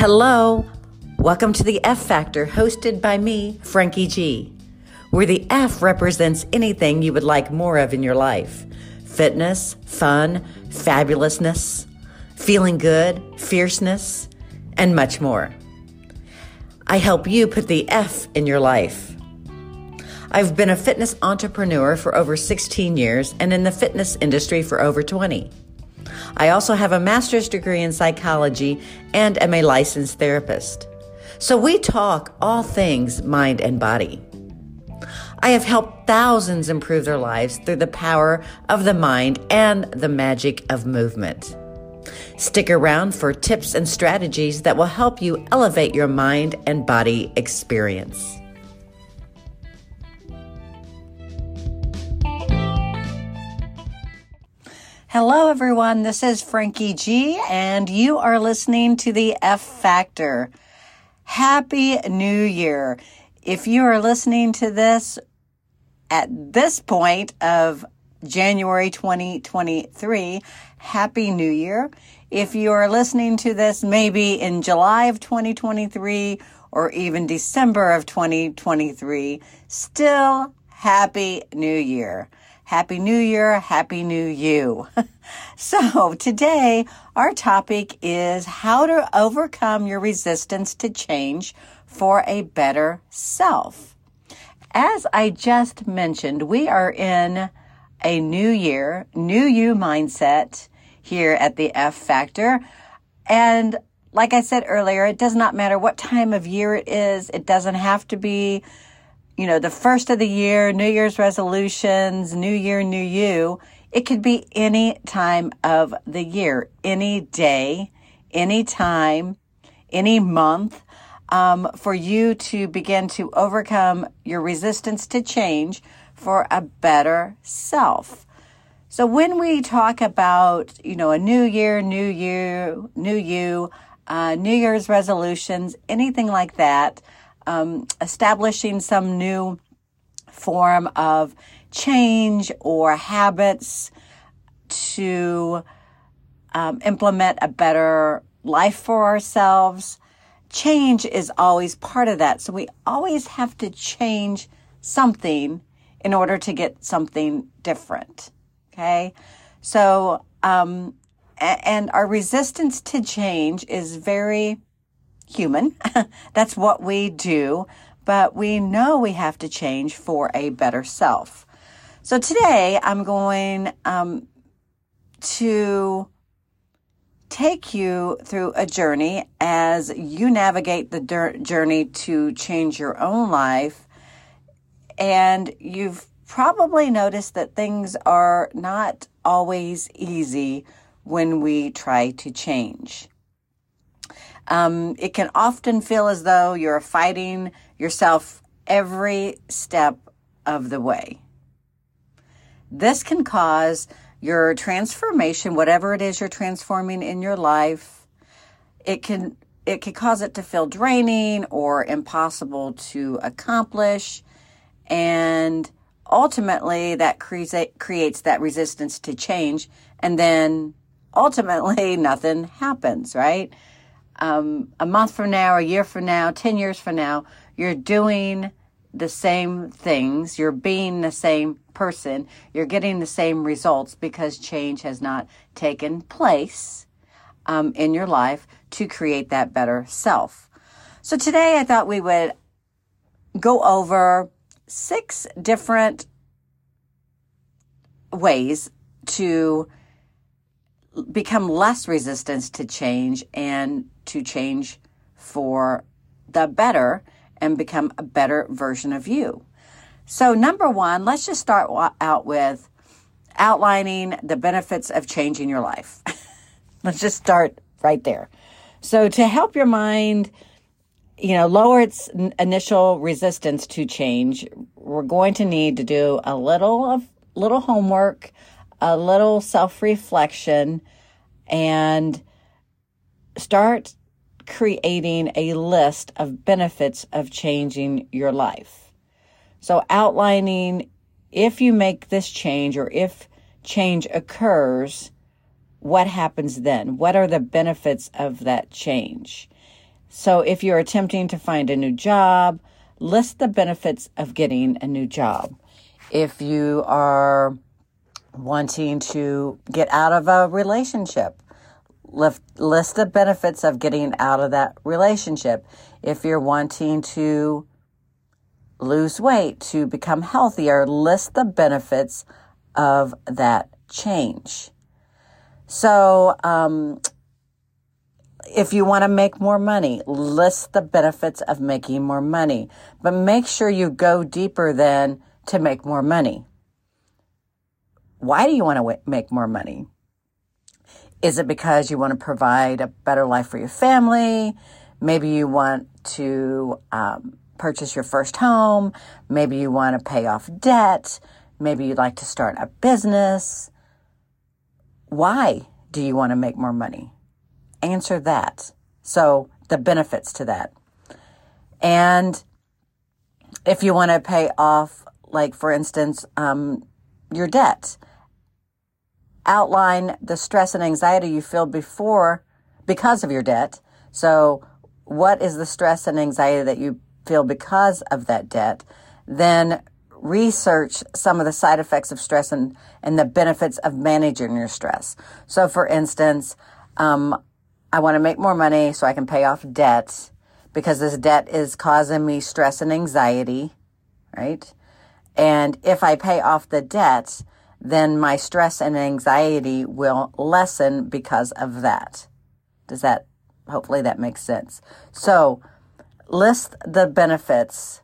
Hello, welcome to the F Factor, hosted by me, Frankie G, where the F represents anything you would like more of in your life fitness, fun, fabulousness, feeling good, fierceness, and much more. I help you put the F in your life. I've been a fitness entrepreneur for over 16 years and in the fitness industry for over 20. I also have a master's degree in psychology and am a licensed therapist. So we talk all things mind and body. I have helped thousands improve their lives through the power of the mind and the magic of movement. Stick around for tips and strategies that will help you elevate your mind and body experience. Hello, everyone. This is Frankie G, and you are listening to the F Factor. Happy New Year. If you are listening to this at this point of January 2023, Happy New Year. If you are listening to this maybe in July of 2023 or even December of 2023, still Happy New Year. Happy New Year, Happy New You. so today our topic is how to overcome your resistance to change for a better self. As I just mentioned, we are in a new year, new you mindset here at the F Factor. And like I said earlier, it does not matter what time of year it is. It doesn't have to be you know, the first of the year, New Year's resolutions, New Year, New You. It could be any time of the year, any day, any time, any month, um, for you to begin to overcome your resistance to change for a better self. So when we talk about, you know, a new year, new you, new you, uh, New Year's resolutions, anything like that, um, establishing some new form of change or habits to um, implement a better life for ourselves. Change is always part of that. So we always have to change something in order to get something different. Okay. So, um, and our resistance to change is very human. That's what we do, but we know we have to change for a better self. So today I'm going um, to take you through a journey as you navigate the journey to change your own life. And you've probably noticed that things are not always easy when we try to change. Um, it can often feel as though you're fighting yourself every step of the way. This can cause your transformation, whatever it is you're transforming in your life, it can it can cause it to feel draining or impossible to accomplish and ultimately that creates creates that resistance to change and then ultimately nothing happens, right? Um, a month from now, a year from now, 10 years from now, you're doing the same things, you're being the same person, you're getting the same results because change has not taken place um, in your life to create that better self. So today I thought we would go over six different ways to become less resistant to change and to change for the better and become a better version of you. So, number one, let's just start out with outlining the benefits of changing your life. let's just start right there. So, to help your mind, you know, lower its initial resistance to change, we're going to need to do a little of little homework, a little self reflection, and start creating a list of benefits of changing your life. So, outlining if you make this change or if change occurs, what happens then? What are the benefits of that change? So if you're attempting to find a new job, list the benefits of getting a new job. If you are wanting to get out of a relationship, list, list the benefits of getting out of that relationship. If you're wanting to lose weight, to become healthier, list the benefits of that change. So, um, if you want to make more money, list the benefits of making more money, but make sure you go deeper than to make more money. Why do you want to make more money? Is it because you want to provide a better life for your family? Maybe you want to um, purchase your first home. Maybe you want to pay off debt. Maybe you'd like to start a business. Why do you want to make more money? Answer that. So, the benefits to that. And if you want to pay off, like for instance, um, your debt, outline the stress and anxiety you feel before because of your debt. So, what is the stress and anxiety that you feel because of that debt? Then research some of the side effects of stress and, and the benefits of managing your stress. So, for instance, um, I want to make more money so I can pay off debt because this debt is causing me stress and anxiety, right? And if I pay off the debt, then my stress and anxiety will lessen because of that. Does that, hopefully that makes sense. So list the benefits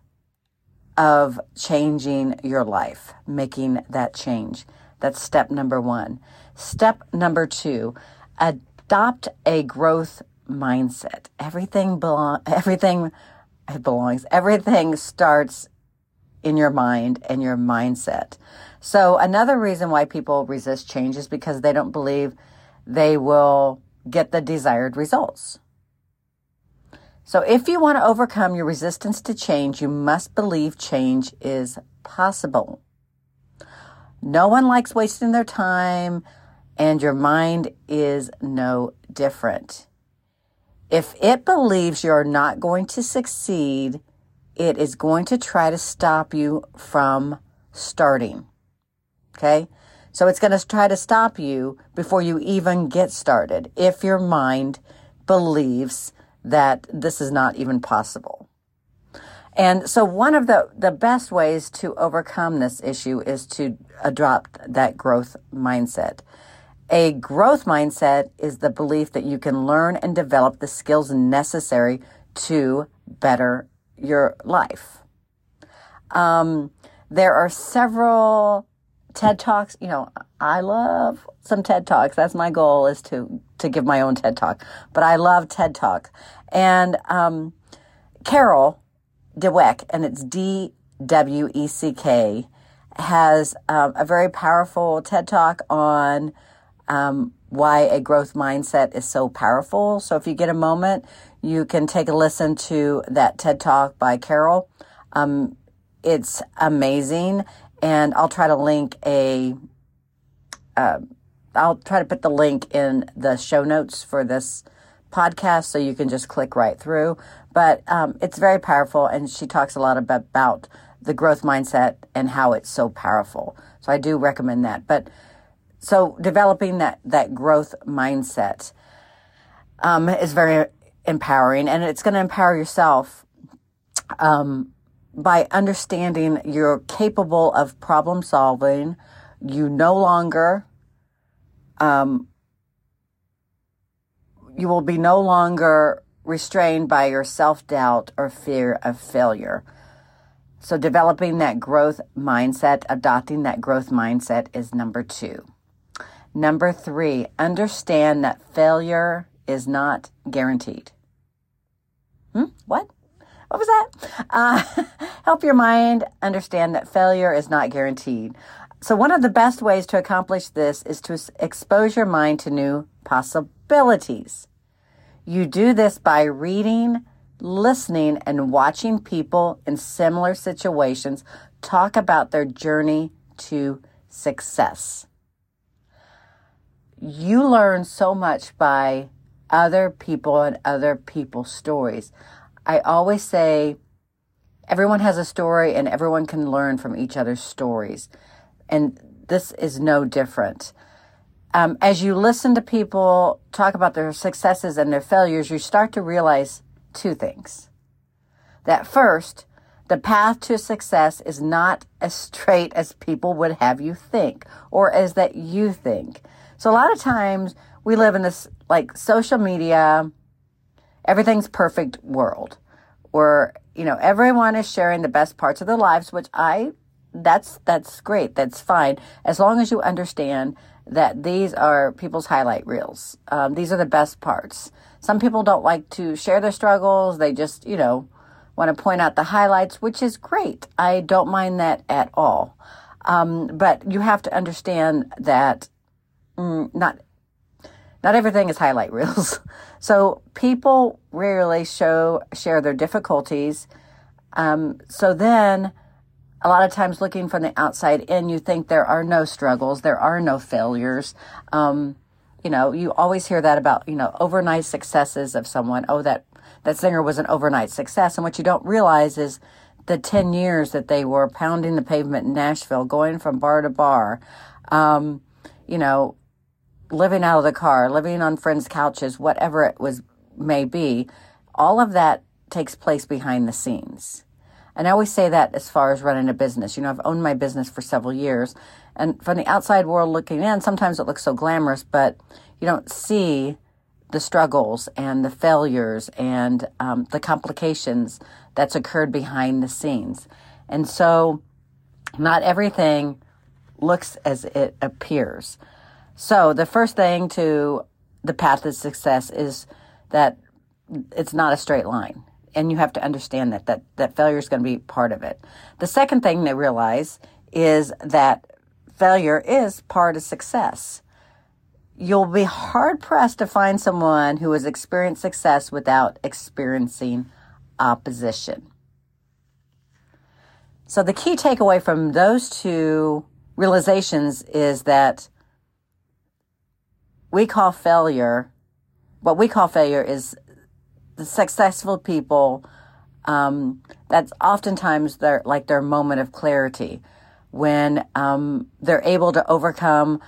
of changing your life, making that change. That's step number one. Step number two, adopt a growth mindset. Everything belong, everything belongs, everything starts in your mind and your mindset. So another reason why people resist change is because they don't believe they will get the desired results. So if you want to overcome your resistance to change, you must believe change is possible. No one likes wasting their time and your mind is no different. If it believes you're not going to succeed, it is going to try to stop you from starting. Okay. So it's going to try to stop you before you even get started if your mind believes that this is not even possible. And so one of the, the best ways to overcome this issue is to adopt that growth mindset. A growth mindset is the belief that you can learn and develop the skills necessary to better your life. Um, there are several TED Talks. You know, I love some TED Talks. That's my goal is to, to give my own TED Talk. But I love TED Talk. And um, Carol Dweck, and it's D W E C K, has um, a very powerful TED Talk on um, why a growth mindset is so powerful. So if you get a moment, you can take a listen to that TED Talk by Carol. Um, it's amazing, and I'll try to link a. Uh, I'll try to put the link in the show notes for this podcast so you can just click right through. But um, it's very powerful, and she talks a lot about, about the growth mindset and how it's so powerful. So I do recommend that. But so developing that that growth mindset um, is very empowering, and it's going to empower yourself um, by understanding you're capable of problem solving. You no longer um, you will be no longer restrained by your self doubt or fear of failure. So, developing that growth mindset, adopting that growth mindset is number two. Number three, understand that failure is not guaranteed. Hmm? What? What was that? Uh, help your mind understand that failure is not guaranteed. So, one of the best ways to accomplish this is to expose your mind to new possibilities. You do this by reading, listening, and watching people in similar situations talk about their journey to success. You learn so much by other people and other people's stories. I always say everyone has a story and everyone can learn from each other's stories. And this is no different. Um, as you listen to people talk about their successes and their failures, you start to realize two things. That first, the path to success is not as straight as people would have you think or as that you think. So a lot of times we live in this like social media, everything's perfect world where, you know, everyone is sharing the best parts of their lives, which I, that's, that's great. That's fine. As long as you understand that these are people's highlight reels. Um, these are the best parts. Some people don't like to share their struggles. They just, you know, want to point out the highlights, which is great. I don't mind that at all. Um, but you have to understand that mm, not not everything is highlight reels. So people rarely show share their difficulties. Um, so then, a lot of times, looking from the outside in, you think there are no struggles, there are no failures. Um, you know, you always hear that about you know overnight successes of someone. Oh, that that singer was an overnight success. And what you don't realize is the 10 years that they were pounding the pavement in Nashville, going from bar to bar, um, you know, living out of the car, living on friends' couches, whatever it was may be, all of that takes place behind the scenes. And I always say that as far as running a business. You know, I've owned my business for several years. And from the outside world looking in, sometimes it looks so glamorous, but you don't see the struggles and the failures and um, the complications that's occurred behind the scenes. And so, not everything looks as it appears. So, the first thing to the path to success is that it's not a straight line. And you have to understand that, that, that failure is going to be part of it. The second thing to realize is that failure is part of success you'll be hard pressed to find someone who has experienced success without experiencing opposition. So, the key takeaway from those two realizations is that we call failure, what we call failure is the successful people. Um, that's oftentimes their like their moment of clarity when um, they're able to overcome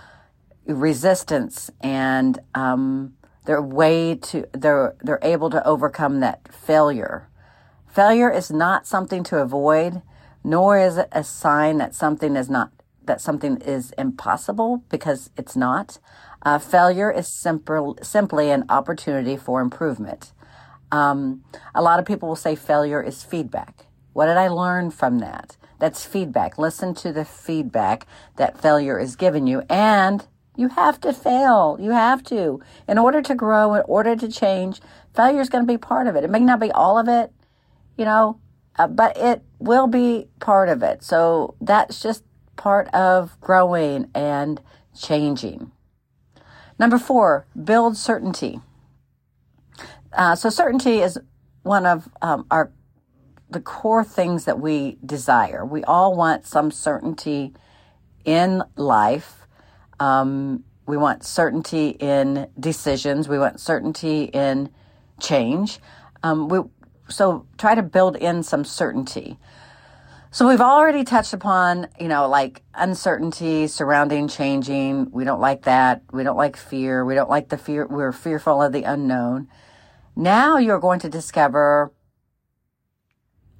resistance and um, their way to they're they're able to overcome that failure. Failure is not something to avoid, nor is it a sign that something is not that something is impossible because it's not. Uh, failure is simple, simply an opportunity for improvement. Um, a lot of people will say failure is feedback. What did I learn from that? That's feedback. Listen to the feedback that failure is giving you and you have to fail. You have to. In order to grow, in order to change, failure is going to be part of it. It may not be all of it, you know, uh, but it will be part of it. So that's just part of growing and changing. Number four, build certainty. Uh, so certainty is one of um, our the core things that we desire. We all want some certainty in life um, we want certainty in decisions. We want certainty in change. Um, we, so try to build in some certainty. So we've already touched upon, you know, like uncertainty surrounding changing. We don't like that. We don't like fear. We don't like the fear. We're fearful of the unknown. Now you're going to discover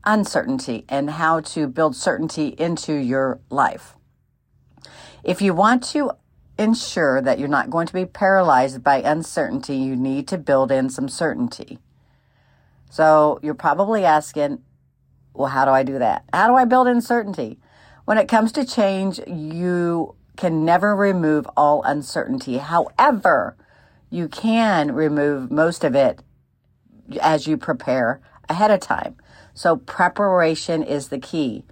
uncertainty and how to build certainty into your life. If you want to ensure that you're not going to be paralyzed by uncertainty, you need to build in some certainty. So you're probably asking, well, how do I do that? How do I build in certainty? When it comes to change, you can never remove all uncertainty. However, you can remove most of it as you prepare ahead of time. So preparation is the key.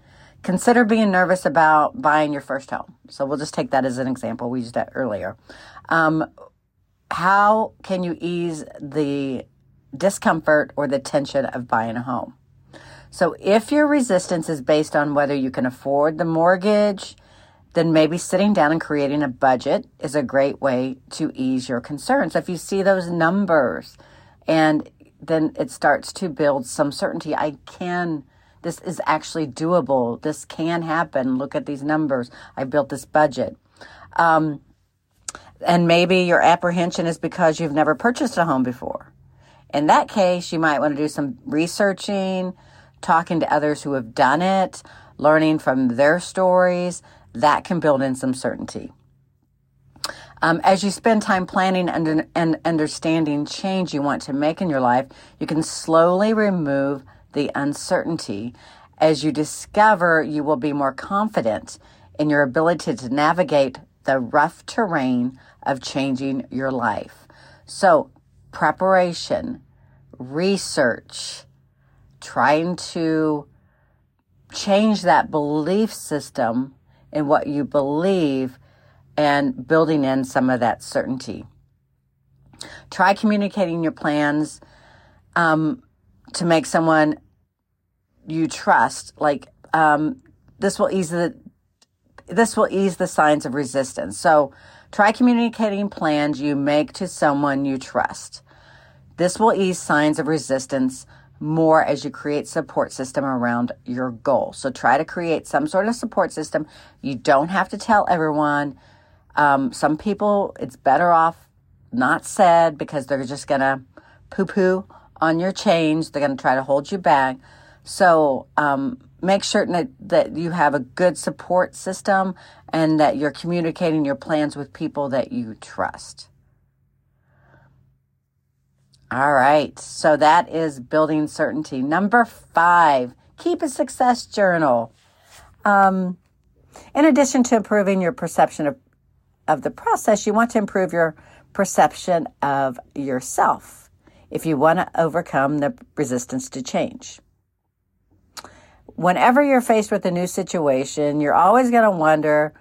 Consider being nervous about buying your first home. So we'll just take that as an example. We used that earlier. Um, how can you ease the discomfort or the tension of buying a home? So if your resistance is based on whether you can afford the mortgage, then maybe sitting down and creating a budget is a great way to ease your concerns. If you see those numbers and then it starts to build some certainty. I can, this is actually doable. This can happen. Look at these numbers. I built this budget. Um, and maybe your apprehension is because you've never purchased a home before. In that case, you might want to do some researching, talking to others who have done it, learning from their stories. That can build in some certainty. Um, as you spend time planning and, and understanding change you want to make in your life, you can slowly remove the uncertainty. As you discover, you will be more confident in your ability to navigate the rough terrain of changing your life. So, preparation, research, trying to change that belief system in what you believe and building in some of that certainty. Try communicating your plans um, to make someone you trust. Like um, this will ease the this will ease the signs of resistance. So try communicating plans you make to someone you trust. This will ease signs of resistance more as you create support system around your goal. So try to create some sort of support system. You don't have to tell everyone. Um, some people, it's better off not said because they're just to poo poo on your change. They're to try to hold you back. So um, make certain that, that you have a good support system and that you're communicating your plans with people that you trust. All right. So that is building certainty. Number five, keep a success journal. Um, in addition to improving your perception of of the process, you want to improve your perception of yourself if you want to overcome the resistance to change. Whenever you're faced with a new situation, you're always going to wonder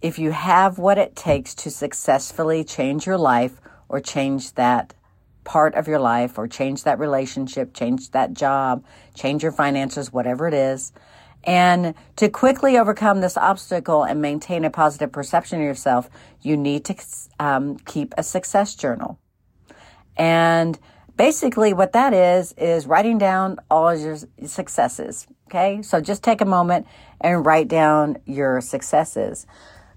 if you have what it takes to successfully change your life or change that part of your life or change that relationship, change that job, change your finances, whatever it is. And to quickly overcome this obstacle and maintain a positive perception of yourself, you need to um, keep a success journal. And basically, what that is, is writing down all your successes. Okay. So just take a moment and write down your successes.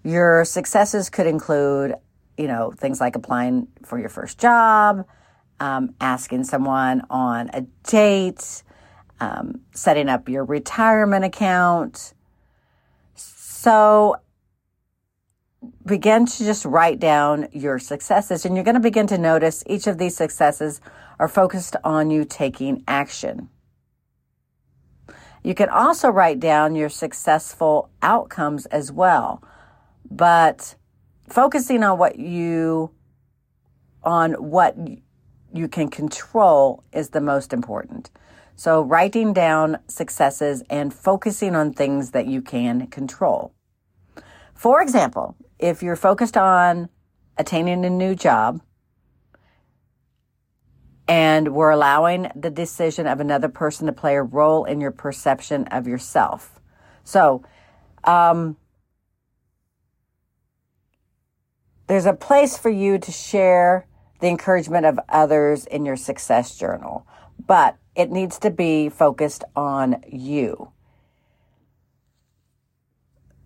Your successes could include, you know, things like applying for your first job, um, asking someone on a date, um, setting up your retirement account. So begin to just write down your successes, and you're going to begin to notice each of these successes are focused on you taking action. You can also write down your successful outcomes as well, but focusing on what you on what you can control is the most important. So writing down successes and focusing on things that you can control. For example, if you're focused on attaining a new job and we're allowing the decision of another person to play a role in your perception of yourself. So, um, there's a place for you to share the encouragement of others in your success journal, but it needs to be focused on you.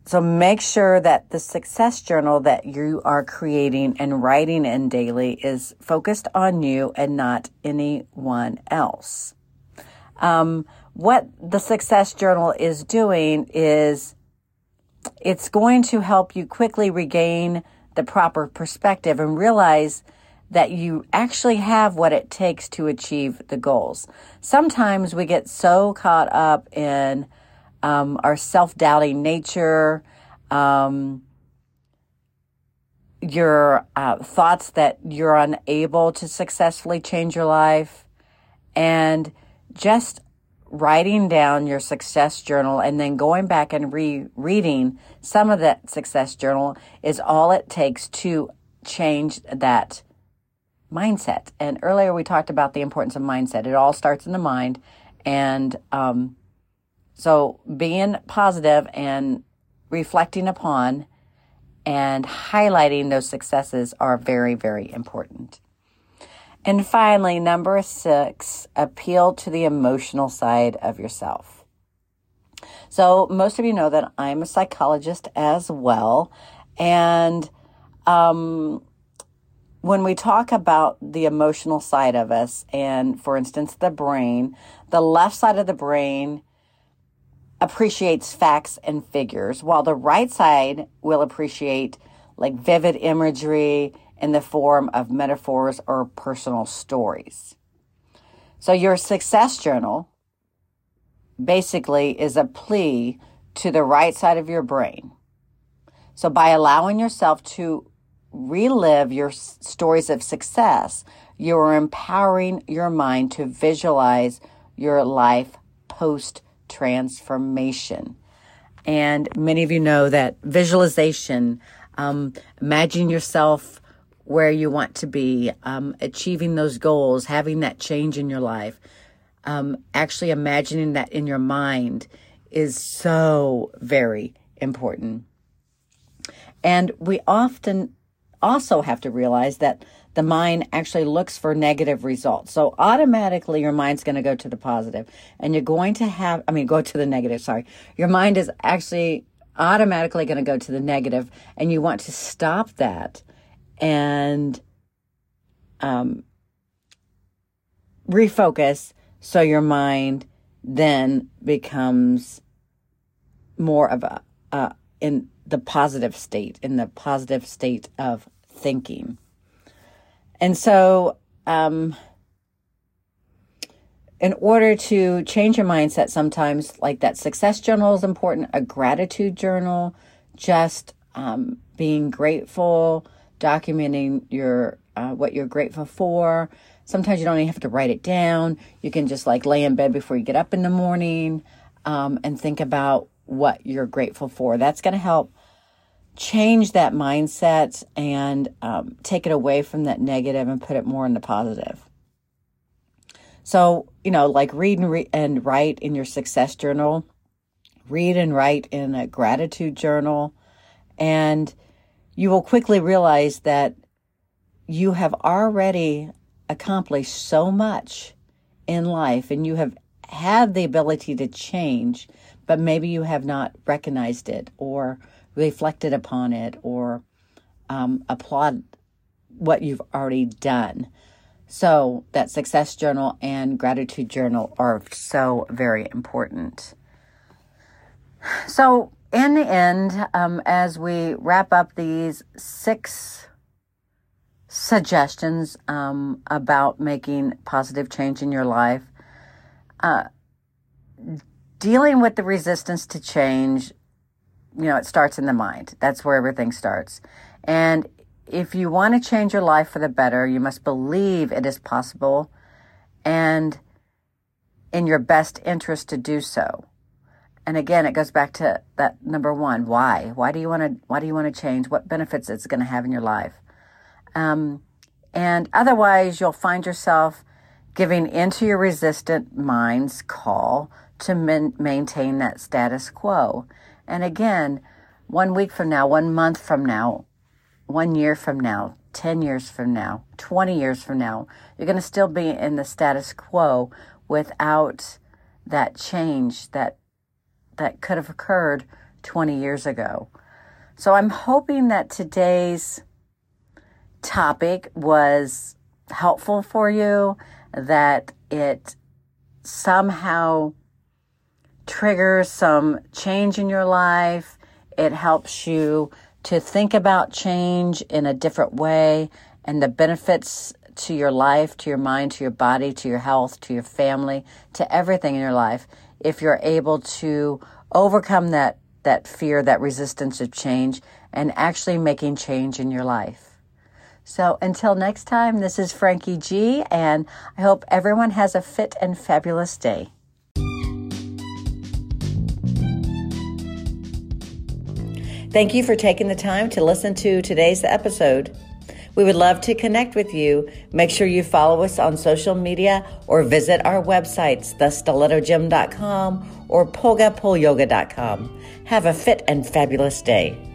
So make sure that the success journal that you are creating and writing in daily is focused on you and not anyone else. Um, what the success journal is doing is it's going to help you quickly regain the proper perspective and realize that you actually have what it takes to achieve the goals. Sometimes we get so caught up in um, our self doubting nature, um, your uh, thoughts that you're unable to successfully change your life, and just writing down your success journal and then going back and rereading some of that success journal is all it takes to change that mindset. And earlier we talked about the importance of mindset. It all starts in the mind. And um, so being positive and reflecting upon and highlighting those successes are very, very important. And finally, number six, appeal to the emotional side of yourself. So, most of you know that I'm a psychologist as well. And um, when we talk about the emotional side of us, and for instance, the brain, the left side of the brain appreciates facts and figures, while the right side will appreciate like vivid imagery in the form of metaphors or personal stories. So your success journal basically is a plea to the right side of your brain. So by allowing yourself to relive your stories of success, you are empowering your mind to visualize your life post transformation. And many of you know that visualization, um, imagine yourself where you want to be, um, achieving those goals, having that change in your life, um, actually imagining that in your mind is so very important. And we often also have to realize that the mind actually looks for negative results. So automatically your mind's going to go to the positive and you're going to have, I mean, go to the negative, sorry. Your mind is actually automatically going to go to the negative and you want to stop that and um, refocus so your mind then becomes more of a, uh, in the positive state, in the positive state of thinking. And so, um, in order to change your mindset, sometimes like that success journal is important, a gratitude journal, just um, being grateful, documenting your uh, what you're grateful for. Sometimes you don't even have to write it down. You can just like lay in bed before you get up in the morning um, and think about what you're grateful for. That's going to help change that mindset and um, take it away from that negative and put it more in the positive. So, you know, like read and, re- and write in your success journal, read and write in a gratitude journal, and you will quickly realize that you have already accomplished so much in life and you have had the ability to change, but maybe you have not recognized it or reflected upon it or um, applaud what you've already done. So, that success journal and gratitude journal are so very important. So, in the end, um, as we wrap up these six suggestions um, about making positive change in your life, uh, dealing with the resistance to change you know, it starts in the mind. That's where everything starts. And if you want to change your life for the better, you must believe it is possible and in your best interest to do so. And again, it goes back to that number one, why? Why do you want to, why do you want to change? What benefits it's going to have in your life? Um, and otherwise you'll find yourself giving into your resistant mind's call to maintain that status quo. And again, one week from now, one month from now, one year from now, 10 years from now, 20 years from now, you're going to still be in the status quo without that change that that could have occurred 20 years ago. So I'm hoping that today's topic was helpful for you, that it somehow triggers some change in your life. It helps you to think about change in a different way and the benefits to your life, to your mind, to your body, to your health, to your family, to everything in your life. If you're able to overcome that, that fear, that resistance of change, and actually making change in your life. So until next time, this is Frankie G, and I hope everyone has a fit and fabulous day. Thank you for taking the time to listen to today's episode. We would love to connect with you. Make sure you follow us on social media or visit our websites, thestilettogym.com or polgapoleyoga.com. Have a fit and fabulous day.